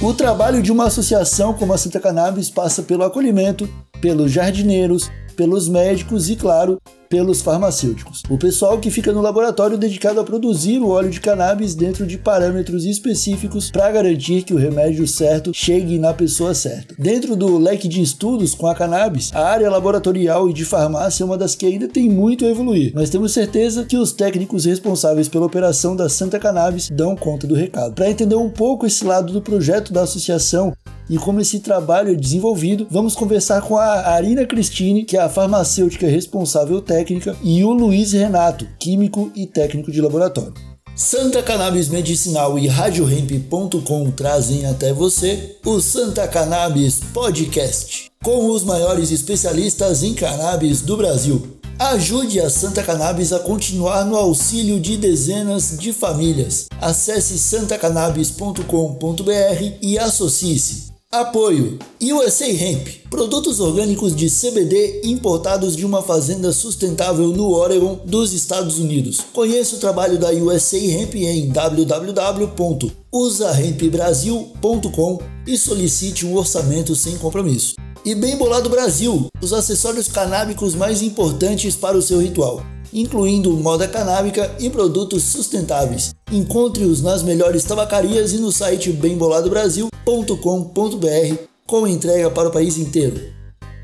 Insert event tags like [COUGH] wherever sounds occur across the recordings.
O trabalho de uma associação como a Santa Cannabis passa pelo acolhimento, pelos jardineiros, pelos médicos e, claro, pelos farmacêuticos. O pessoal que fica no laboratório dedicado a produzir o óleo de cannabis dentro de parâmetros específicos para garantir que o remédio certo chegue na pessoa certa. Dentro do leque de estudos com a cannabis, a área laboratorial e de farmácia é uma das que ainda tem muito a evoluir, mas temos certeza que os técnicos responsáveis pela operação da Santa Cannabis dão conta do recado. Para entender um pouco esse lado do projeto da associação, e como esse trabalho é desenvolvido, vamos conversar com a Arina Cristine, que é a farmacêutica responsável técnica, e o Luiz Renato, químico e técnico de laboratório. Santa Cannabis Medicinal e RadioHemp.com trazem até você o Santa Cannabis Podcast, com os maiores especialistas em cannabis do Brasil. Ajude a Santa Cannabis a continuar no auxílio de dezenas de famílias. Acesse santacannabis.com.br e associe-se. Apoio USA Hemp, produtos orgânicos de CBD importados de uma fazenda sustentável no Oregon, dos Estados Unidos. Conheça o trabalho da USA Hemp em www.usahempbrasil.com e solicite um orçamento sem compromisso. E Bem Bolado Brasil, os acessórios canábicos mais importantes para o seu ritual incluindo moda canábica e produtos sustentáveis. Encontre-os nas melhores tabacarias e no site bemboladobrasil.com.br com entrega para o país inteiro.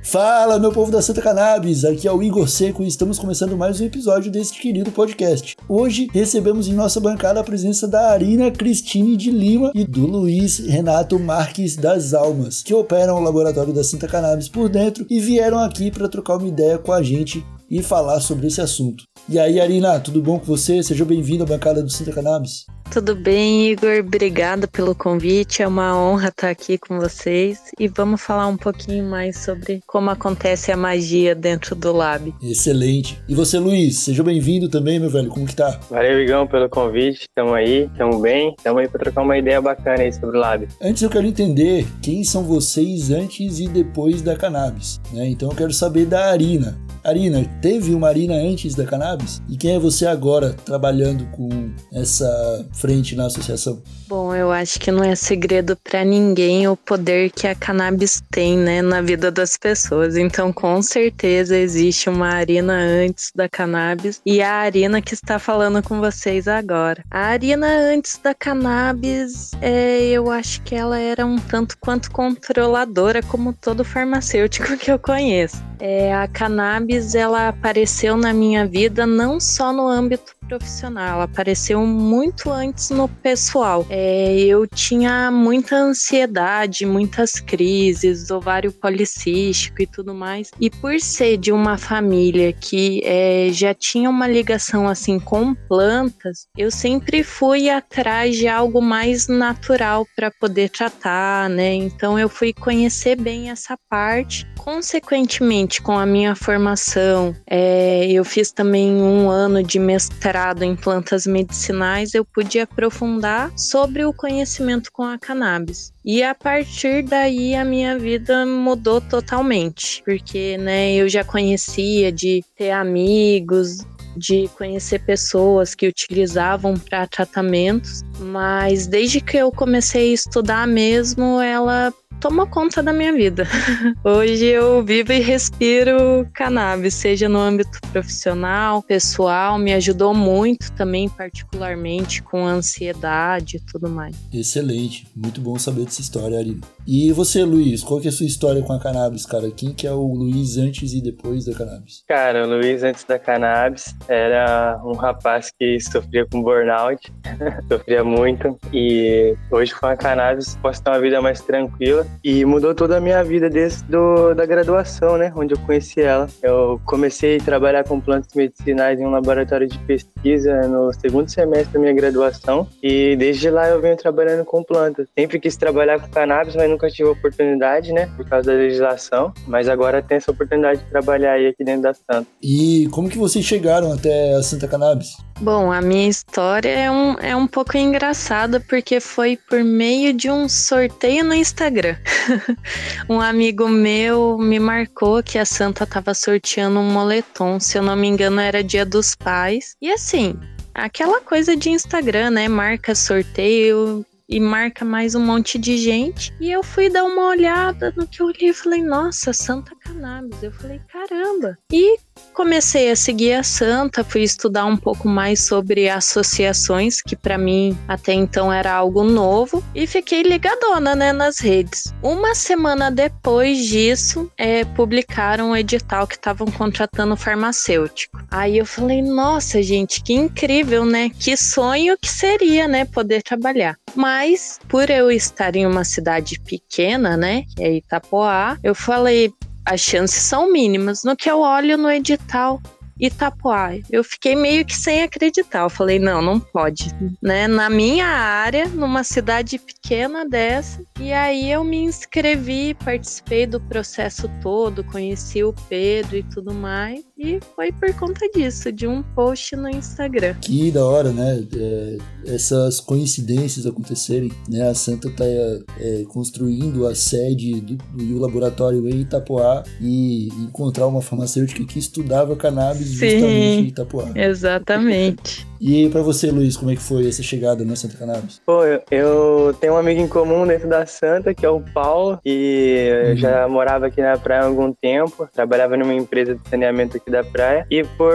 Fala, meu povo da Santa Cannabis! Aqui é o Igor Seco e estamos começando mais um episódio desse querido podcast. Hoje recebemos em nossa bancada a presença da Arina Cristine de Lima e do Luiz Renato Marques das Almas, que operam o laboratório da Santa Cannabis por dentro e vieram aqui para trocar uma ideia com a gente e falar sobre esse assunto. E aí, Arina, tudo bom com você? Seja bem-vindo à bancada do Sinta Cannabis. Tudo bem, Igor? Obrigada pelo convite. É uma honra estar aqui com vocês e vamos falar um pouquinho mais sobre como acontece a magia dentro do lab. Excelente. E você, Luiz? Seja bem-vindo também, meu velho. Como que tá? Valeu, Igão, pelo convite. Estamos aí, estamos bem. Estamos aí para trocar uma ideia bacana aí sobre o lab. Antes eu quero entender quem são vocês antes e depois da cannabis. Né? Então eu quero saber da Arina. Arina, teve uma Arina antes da cannabis? E quem é você agora trabalhando com essa frente na associação? Bom, eu acho que não é segredo para ninguém o poder que a cannabis tem, né, na vida das pessoas. Então, com certeza existe uma Arina antes da cannabis e a Arina que está falando com vocês agora. A Arina antes da cannabis, é, eu acho que ela era um tanto quanto controladora, como todo farmacêutico [LAUGHS] que eu conheço. É, a cannabis ela apareceu na minha vida não só no âmbito profissional, apareceu muito antes no pessoal. É, eu tinha muita ansiedade, muitas crises, ovário policístico e tudo mais. E por ser de uma família que é, já tinha uma ligação assim com plantas, eu sempre fui atrás de algo mais natural para poder tratar, né? Então eu fui conhecer bem essa parte. Consequentemente, com a minha formação, é, eu fiz também um ano de mestrado mestrado em plantas medicinais, eu pude aprofundar sobre o conhecimento com a cannabis. E a partir daí a minha vida mudou totalmente, porque né, eu já conhecia de ter amigos, de conhecer pessoas que utilizavam para tratamentos, mas desde que eu comecei a estudar mesmo, ela tomou conta da minha vida. [LAUGHS] Hoje eu vivo e respiro cannabis, seja no âmbito profissional, pessoal, me ajudou muito também, particularmente com ansiedade e tudo mais. Excelente, muito bom saber dessa história, Ari. E você, Luiz, qual que é a sua história com a cannabis, cara? Quem que é o Luiz antes e depois da cannabis? Cara, o Luiz antes da cannabis era um rapaz que sofria com burnout, [LAUGHS] sofria muito, e hoje com a cannabis posso ter uma vida mais tranquila e mudou toda a minha vida desde do, da graduação, né, onde eu conheci ela. Eu comecei a trabalhar com plantas medicinais em um laboratório de pesquisa no segundo semestre da minha graduação, e desde lá eu venho trabalhando com plantas. Sempre quis trabalhar com cannabis, mas nunca tive oportunidade, né? Por causa da legislação. Mas agora tem essa oportunidade de trabalhar aí aqui dentro da Santa. E como que vocês chegaram até a Santa Cannabis? Bom, a minha história é um, é um pouco engraçada porque foi por meio de um sorteio no Instagram. [LAUGHS] um amigo meu me marcou que a Santa estava sorteando um moletom, se eu não me engano era Dia dos Pais. E assim, aquela coisa de Instagram, né? Marca sorteio, e marca mais um monte de gente. E eu fui dar uma olhada no que eu olhei e falei, nossa, Santa Cannabis. Eu falei, caramba. E comecei a seguir a Santa, fui estudar um pouco mais sobre associações, que para mim até então era algo novo, e fiquei ligadona, né, nas redes. Uma semana depois disso, é, publicaram um edital que estavam contratando farmacêutico. Aí eu falei, nossa, gente, que incrível, né? Que sonho que seria, né, poder trabalhar. Mas, por eu estar em uma cidade pequena, né, que é Itapoá, eu falei, as chances são mínimas. No que eu olho no edital, Itapuá. Eu fiquei meio que sem acreditar. Eu falei, não, não pode, né? Na minha área, numa cidade pequena dessa. E aí eu me inscrevi, participei do processo todo, conheci o Pedro e tudo mais. E foi por conta disso, de um post no Instagram. Que da hora, né? É, essas coincidências acontecerem, né? A Santa tá é, construindo a sede do, do laboratório em Itapuá e encontrar uma farmacêutica que estudava cannabis Sim, justamente em Itapuá. Exatamente. E para você, Luiz, como é que foi essa chegada na Santa Cannabis? Pô, eu, tenho um amigo em comum dentro da Santa, que é o Paulo, e uhum. eu já morava aqui na praia há algum tempo, trabalhava numa empresa de saneamento aqui da praia, e por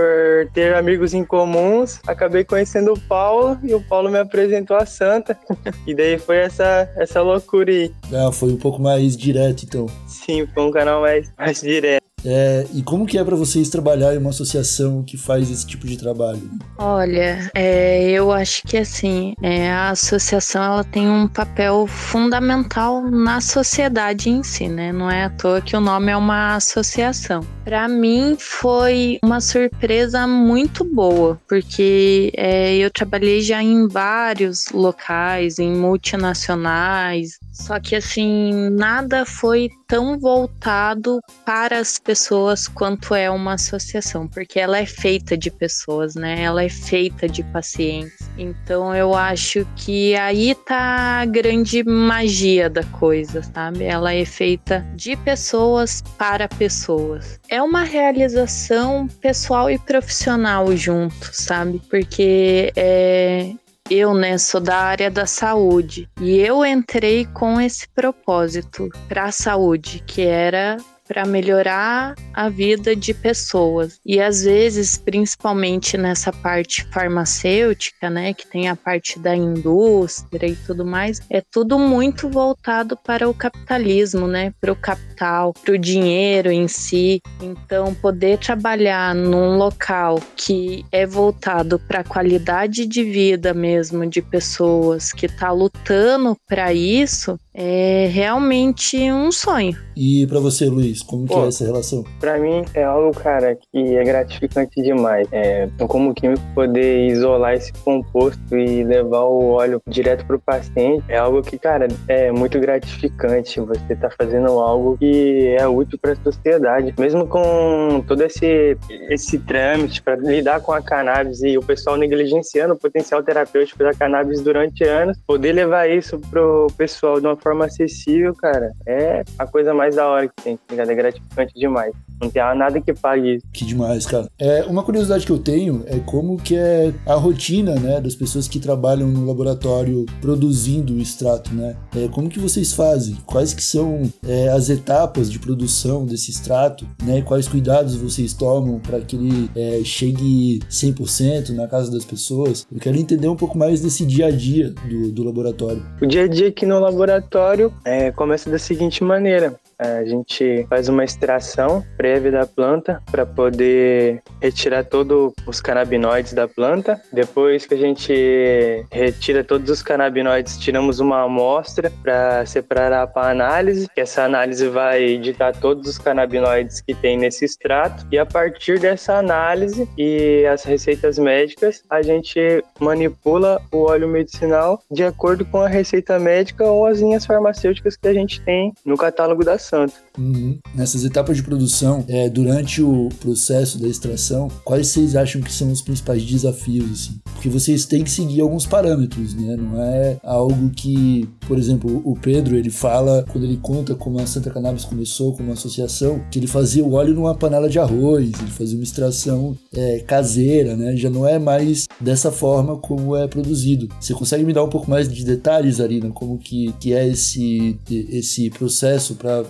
ter amigos em comuns, acabei conhecendo o Paulo, e o Paulo me apresentou a Santa, [LAUGHS] e daí foi essa, essa loucura aí. Ah, foi um pouco mais direto, então. Sim, foi um canal mais, mais direto. É, e como que é para vocês trabalhar em uma associação que faz esse tipo de trabalho? Olha, é, eu acho que assim, é, a associação ela tem um papel fundamental na sociedade em si, né? Não é à toa que o nome é uma associação. Para mim foi uma surpresa muito boa, porque é, eu trabalhei já em vários locais, em multinacionais, só que assim, nada foi tão voltado para as pessoas quanto é uma associação, porque ela é feita de pessoas, né? Ela é feita de pacientes. Então eu acho que aí tá a grande magia da coisa, sabe? Ela é feita de pessoas para pessoas. É uma realização pessoal e profissional junto, sabe? Porque é, eu, né, sou da área da saúde. E eu entrei com esse propósito para a saúde, que era para melhorar a vida de pessoas. E às vezes, principalmente nessa parte farmacêutica, né, que tem a parte da indústria e tudo mais, é tudo muito voltado para o capitalismo, né, para o capital, para o dinheiro em si. Então, poder trabalhar num local que é voltado para a qualidade de vida mesmo de pessoas que está lutando para isso, é realmente um sonho. E para você, Luiz, como Pô, que é essa relação? Para mim é algo, cara, que é gratificante demais. É, como químico poder isolar esse composto e levar o óleo direto pro paciente é algo que, cara, é muito gratificante. Você tá fazendo algo que é útil para a sociedade, mesmo com todo esse esse trâmite para lidar com a cannabis e o pessoal negligenciando o potencial terapêutico da cannabis durante anos, poder levar isso pro pessoal de uma forma acessível, cara, é a coisa mais da hora que tem, tá ligado? É gratificante demais. Não tem nada que pague isso. Que demais, cara. É, uma curiosidade que eu tenho é como que é a rotina, né, das pessoas que trabalham no laboratório produzindo o extrato, né? É, como que vocês fazem? Quais que são é, as etapas de produção desse extrato, né? Quais cuidados vocês tomam para que ele é, chegue 100% na casa das pessoas? Eu quero entender um pouco mais desse dia a dia do, do laboratório. O dia a dia aqui no laboratório é, começa da seguinte maneira. A gente faz uma extração prévia da planta para poder retirar todos os canabinoides da planta. Depois que a gente retira todos os canabinoides, tiramos uma amostra para separar para análise, essa análise vai ditar todos os canabinoides que tem nesse extrato. E a partir dessa análise e as receitas médicas, a gente manipula o óleo medicinal de acordo com a receita médica ou as linhas farmacêuticas que a gente tem no catálogo da Santo. Uhum. Nessas etapas de produção, é, durante o processo da extração, quais vocês acham que são os principais desafios? Assim? Porque vocês têm que seguir alguns parâmetros, né? Não é algo que, por exemplo, o Pedro ele fala quando ele conta como a Santa Cannabis começou como associação, que ele fazia o óleo numa panela de arroz, ele fazia uma extração é, caseira, né? Já não é mais dessa forma como é produzido. Você consegue me dar um pouco mais de detalhes, Arina, como que, que é esse, esse processo para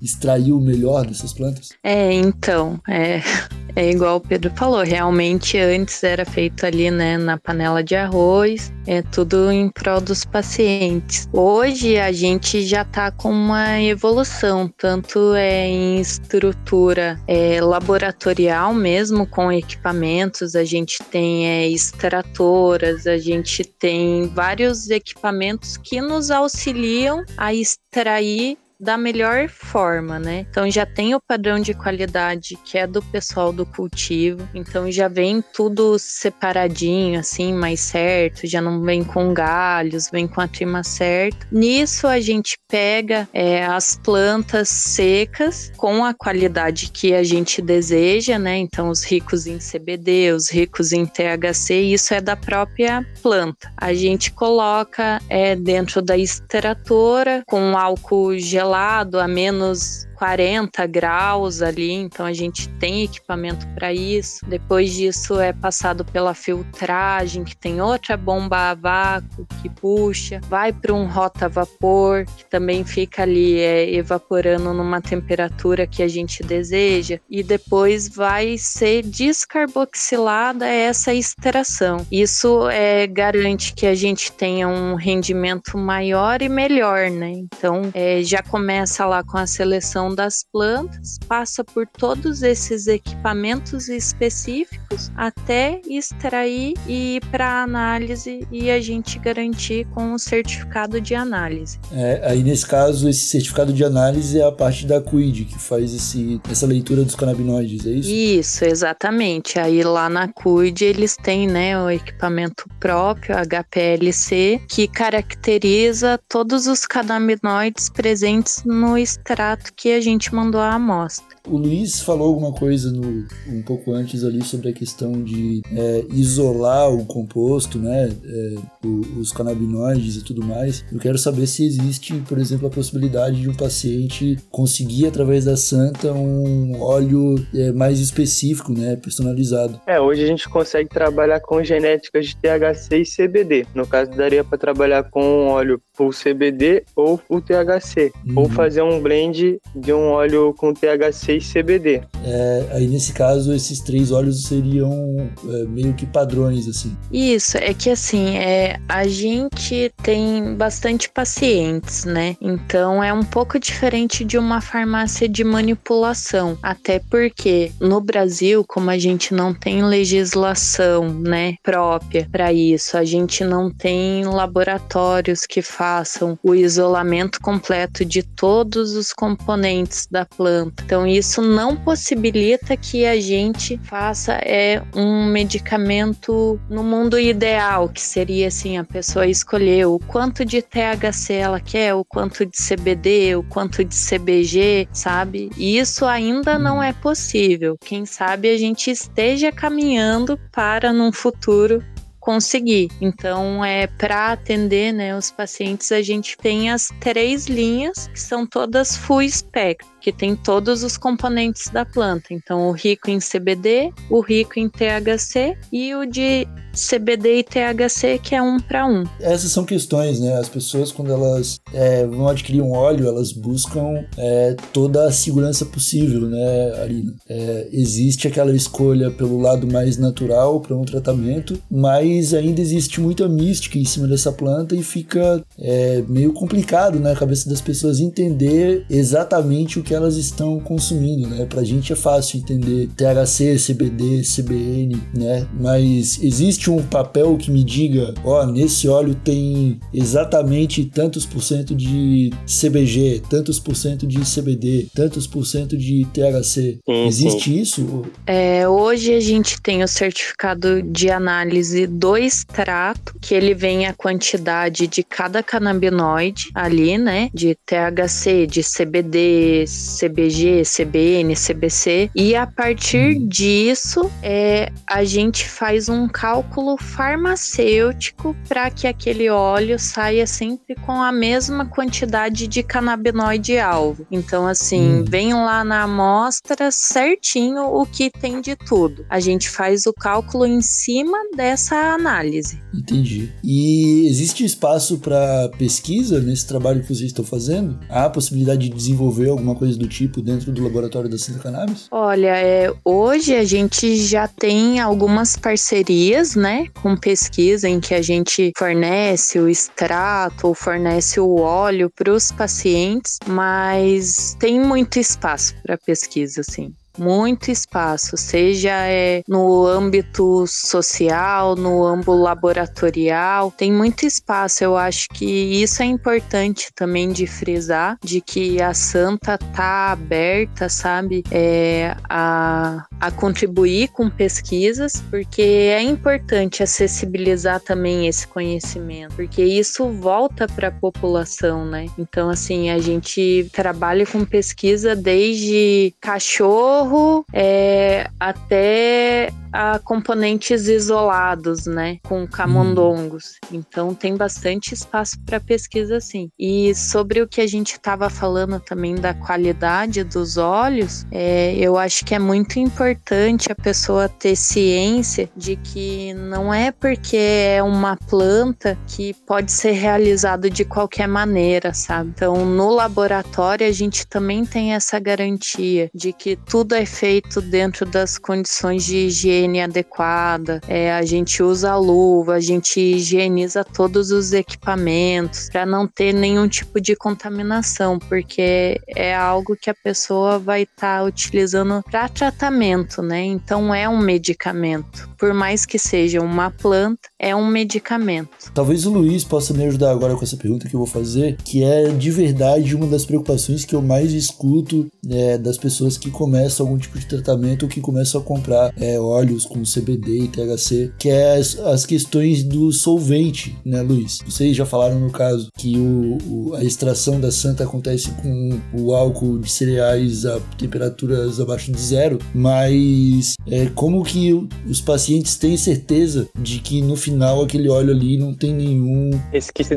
extrair o melhor dessas plantas? É, então, é, [LAUGHS] é igual o Pedro falou, realmente antes era feito ali, né, na panela de arroz, é tudo em prol dos pacientes. Hoje a gente já está com uma evolução, tanto é em estrutura é, laboratorial mesmo, com equipamentos, a gente tem é, extratoras, a gente tem vários equipamentos que nos auxiliam a extrair da melhor forma, né? Então já tem o padrão de qualidade que é do pessoal do cultivo, então já vem tudo separadinho, assim, mais certo, já não vem com galhos, vem com a trima certa. Nisso a gente pega é, as plantas secas com a qualidade que a gente deseja, né? Então os ricos em CBD, os ricos em THC, isso é da própria planta. A gente coloca é, dentro da extratora com álcool gelado a menos 40 graus ali, então a gente tem equipamento para isso. Depois disso é passado pela filtragem, que tem outra bomba a vácuo que puxa, vai para um rota vapor, que também fica ali é, evaporando numa temperatura que a gente deseja, e depois vai ser descarboxilada essa extração. Isso é, garante que a gente tenha um rendimento maior e melhor, né? Então é, já começa lá com a seleção das plantas, passa por todos esses equipamentos específicos até extrair e ir para análise e a gente garantir com o certificado de análise. É, aí nesse caso, esse certificado de análise é a parte da CUID que faz esse, essa leitura dos canabinoides, é isso? Isso, exatamente. Aí lá na CUID eles têm né, o equipamento próprio, HPLC, que caracteriza todos os canabinoides presentes no extrato que a a gente mandou a amostra. O Luiz falou alguma coisa no, um pouco antes ali sobre a questão de é, isolar o composto, né, é, o, os canabinoides e tudo mais. Eu quero saber se existe, por exemplo, a possibilidade de um paciente conseguir através da Santa um óleo é, mais específico, né, personalizado. É, hoje a gente consegue trabalhar com genéticas de THC e CBD. No caso, daria para trabalhar com um óleo full CBD ou full THC, uhum. ou fazer um blend de um óleo com THC e CBD. É, aí nesse caso, esses três óleos seriam é, meio que padrões, assim. Isso, é que assim, é, a gente tem bastante pacientes, né? Então é um pouco diferente de uma farmácia de manipulação. Até porque no Brasil, como a gente não tem legislação, né, própria para isso, a gente não tem laboratórios que façam o isolamento completo de todos os componentes da planta. Então isso não possibilita que a gente faça é um medicamento no mundo ideal, que seria assim a pessoa escolher o quanto de THC ela quer, o quanto de CBD, o quanto de CBG, sabe? E isso ainda não é possível. Quem sabe a gente esteja caminhando para num futuro conseguir. Então, é para atender, né, os pacientes, a gente tem as três linhas que são todas full spectrum que tem todos os componentes da planta. Então, o rico em CBD, o rico em THC e o de CBD e THC, que é um para um. Essas são questões, né? As pessoas, quando elas é, vão adquirir um óleo, elas buscam é, toda a segurança possível, né, Arina? É, existe aquela escolha pelo lado mais natural para um tratamento, mas ainda existe muita mística em cima dessa planta e fica é, meio complicado na cabeça das pessoas entender exatamente o que que elas estão consumindo, né? Pra gente é fácil entender THC, CBD, CBN, né? Mas existe um papel que me diga, ó, nesse óleo tem exatamente tantos por cento de CBG, tantos por cento de CBD, tantos por cento de THC. Sim, existe isso? É, hoje a gente tem o certificado de análise do extrato, que ele vem a quantidade de cada canabinoide ali, né? De THC, de CBD, CBG, CBN, CBC. E a partir hum. disso, é, a gente faz um cálculo farmacêutico para que aquele óleo saia sempre com a mesma quantidade de canabinoide alvo. Então, assim, hum. vem lá na amostra certinho o que tem de tudo. A gente faz o cálculo em cima dessa análise. Entendi. E existe espaço para pesquisa nesse trabalho que vocês estão fazendo? Há a possibilidade de desenvolver alguma coisa do tipo dentro do laboratório da Santa Cannabis? Olha, é, hoje a gente já tem algumas parcerias, né, com pesquisa em que a gente fornece o extrato ou fornece o óleo para os pacientes, mas tem muito espaço para pesquisa, sim muito espaço, seja é, no âmbito social, no âmbito laboratorial, tem muito espaço. Eu acho que isso é importante também de frisar, de que a Santa tá aberta, sabe, é, a, a contribuir com pesquisas, porque é importante acessibilizar também esse conhecimento, porque isso volta para a população, né? Então, assim, a gente trabalha com pesquisa desde cachorro é, até a componentes isolados, né, com camundongos. Então tem bastante espaço para pesquisa sim. E sobre o que a gente estava falando também da qualidade dos óleos, é, eu acho que é muito importante a pessoa ter ciência de que não é porque é uma planta que pode ser realizado de qualquer maneira, sabe? Então no laboratório a gente também tem essa garantia de que tudo é feito dentro das condições de higiene higiene adequada, é, a gente usa a luva, a gente higieniza todos os equipamentos para não ter nenhum tipo de contaminação, porque é algo que a pessoa vai estar tá utilizando para tratamento, né? Então é um medicamento. Por mais que seja uma planta, é um medicamento. Talvez o Luiz possa me ajudar agora com essa pergunta que eu vou fazer, que é de verdade uma das preocupações que eu mais escuto é, das pessoas que começam algum tipo de tratamento ou que começam a comprar é, óleo óleos com CBD e THC, que é as, as questões do solvente, né, Luiz? Vocês já falaram no caso que o, o, a extração da santa acontece com o álcool de cereais a temperaturas abaixo de zero, mas é, como que os pacientes têm certeza de que no final aquele óleo ali não tem nenhum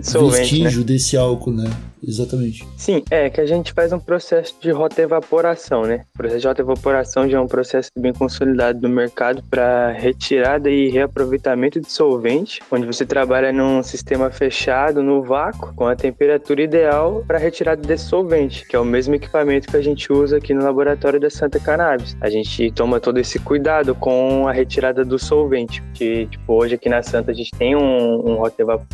de solvente, vestígio né? desse álcool, né? Exatamente. Sim, é que a gente faz um processo de rotevaporação, né? O processo de rotevaporação já é um processo bem consolidado no mercado para retirada e reaproveitamento de solvente, onde você trabalha num sistema fechado, no vácuo, com a temperatura ideal para retirada desse solvente, que é o mesmo equipamento que a gente usa aqui no laboratório da Santa Cannabis. A gente toma todo esse cuidado com a retirada do solvente, que tipo, hoje aqui na Santa a gente tem um, um,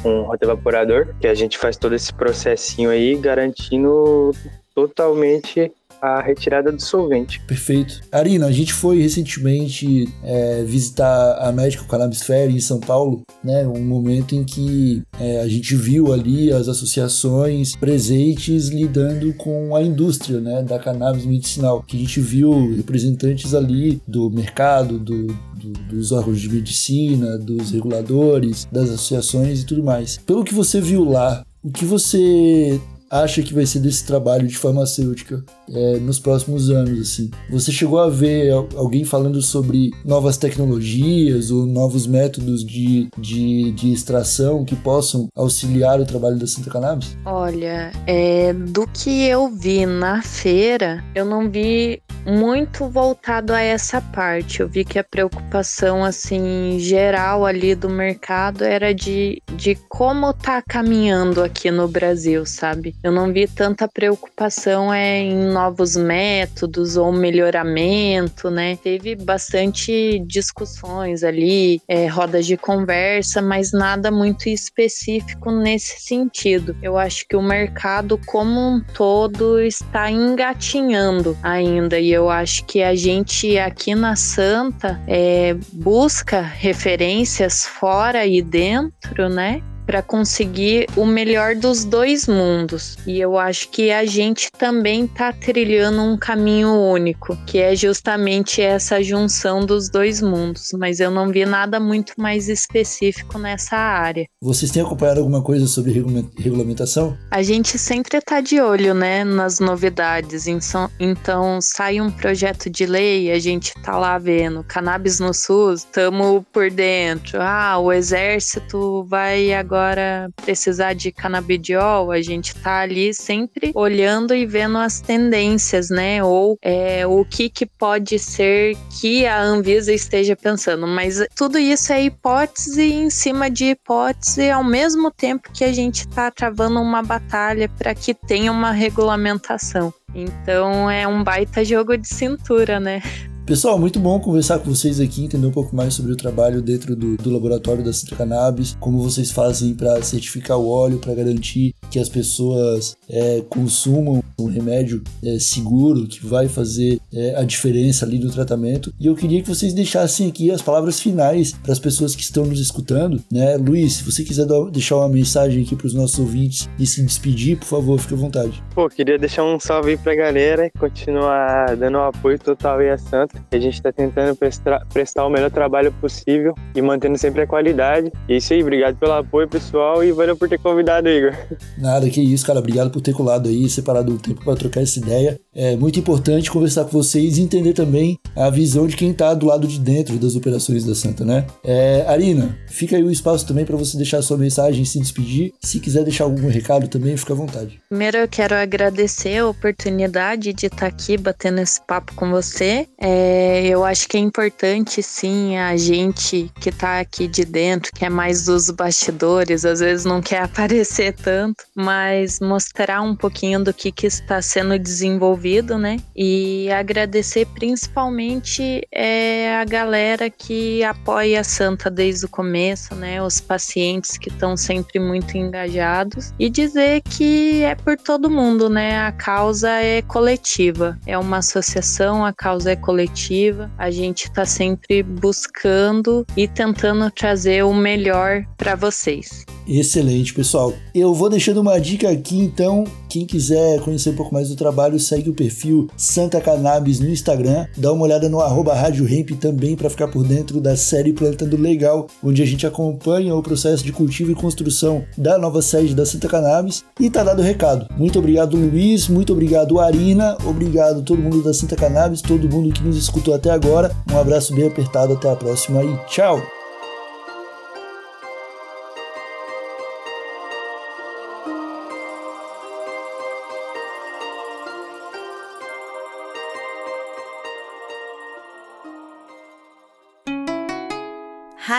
um rotevaporador, que a gente faz todo esse processinho aí aí, garantindo totalmente a retirada do solvente. Perfeito. Arina, a gente foi recentemente é, visitar a Medical Cannabis Fair em São Paulo, né? Um momento em que é, a gente viu ali as associações presentes lidando com a indústria, né? Da cannabis medicinal. Que a gente viu representantes ali do mercado, do, do, dos órgãos de medicina, dos reguladores, das associações e tudo mais. Pelo que você viu lá, o que você acha que vai ser desse trabalho de farmacêutica é, nos próximos anos, assim? Você chegou a ver alguém falando sobre novas tecnologias ou novos métodos de, de, de extração que possam auxiliar o trabalho da Santa Cannabis? Olha, é, do que eu vi na feira, eu não vi muito voltado a essa parte. Eu vi que a preocupação assim geral ali do mercado era de, de como tá caminhando aqui no Brasil, sabe? Eu não vi tanta preocupação é, em novos métodos ou melhoramento, né? Teve bastante discussões ali, é, rodas de conversa, mas nada muito específico nesse sentido. Eu acho que o mercado como um todo está engatinhando ainda e eu acho que a gente aqui na Santa é, busca referências fora e dentro, né? Para conseguir o melhor dos dois mundos. E eu acho que a gente também está trilhando um caminho único, que é justamente essa junção dos dois mundos. Mas eu não vi nada muito mais específico nessa área. Vocês têm acompanhado alguma coisa sobre regulamentação? A gente sempre está de olho, né, nas novidades. Então, sai um projeto de lei, a gente tá lá vendo. Cannabis no SUS, estamos por dentro. Ah, o exército vai agora agora precisar de canabidiol, a gente tá ali sempre olhando e vendo as tendências, né? Ou é, o que, que pode ser que a Anvisa esteja pensando. Mas tudo isso é hipótese em cima de hipótese, ao mesmo tempo que a gente está travando uma batalha para que tenha uma regulamentação. Então é um baita jogo de cintura, né? Pessoal, muito bom conversar com vocês aqui, entender um pouco mais sobre o trabalho dentro do, do laboratório da Citra Cannabis, como vocês fazem para certificar o óleo, para garantir que as pessoas é, consumam um remédio é, seguro que vai fazer é, a diferença ali no tratamento. E eu queria que vocês deixassem aqui as palavras finais para as pessoas que estão nos escutando, né? Luiz, se você quiser deixar uma mensagem aqui para os nossos ouvintes e se despedir, por favor, fique à vontade. Pô, queria deixar um salve aí para a galera e continuar dando um apoio total aí a Santa a gente está tentando prestar, prestar o melhor trabalho possível e mantendo sempre a qualidade. E é isso aí, obrigado pelo apoio, pessoal, e valeu por ter convidado, Igor. Nada, que isso, cara. Obrigado por ter colado aí, separado o tempo para trocar essa ideia. É muito importante conversar com vocês e entender também a visão de quem está do lado de dentro das operações da Santa, né? É, Arina, fica aí o espaço também para você deixar sua mensagem e se despedir. Se quiser deixar algum recado também, fica à vontade. Primeiro eu quero agradecer a oportunidade de estar tá aqui batendo esse papo com você. É, eu acho que é importante, sim, a gente que tá aqui de dentro, que é mais dos bastidores, às vezes não quer [LAUGHS] aparecer tanto, mas mostrar um pouquinho do que, que está sendo desenvolvido, né? E agradecer principalmente é, a galera que apoia a Santa desde o começo, né? Os pacientes que estão sempre muito engajados e dizer que é por todo mundo, né? A causa é coletiva, é uma associação, a causa é coletiva a gente está sempre buscando e tentando trazer o melhor para vocês. Excelente, pessoal. Eu vou deixando uma dica aqui, então. Quem quiser conhecer um pouco mais do trabalho, segue o perfil Santa Cannabis no Instagram. Dá uma olhada no arroba Rádio Hemp também para ficar por dentro da série Plantando Legal, onde a gente acompanha o processo de cultivo e construção da nova sede da Santa Cannabis. E tá dado o recado. Muito obrigado, Luiz. Muito obrigado, Arina. Obrigado todo mundo da Santa Cannabis, todo mundo que nos escutou até agora. Um abraço bem apertado. Até a próxima e tchau!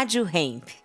Rádio Hemp.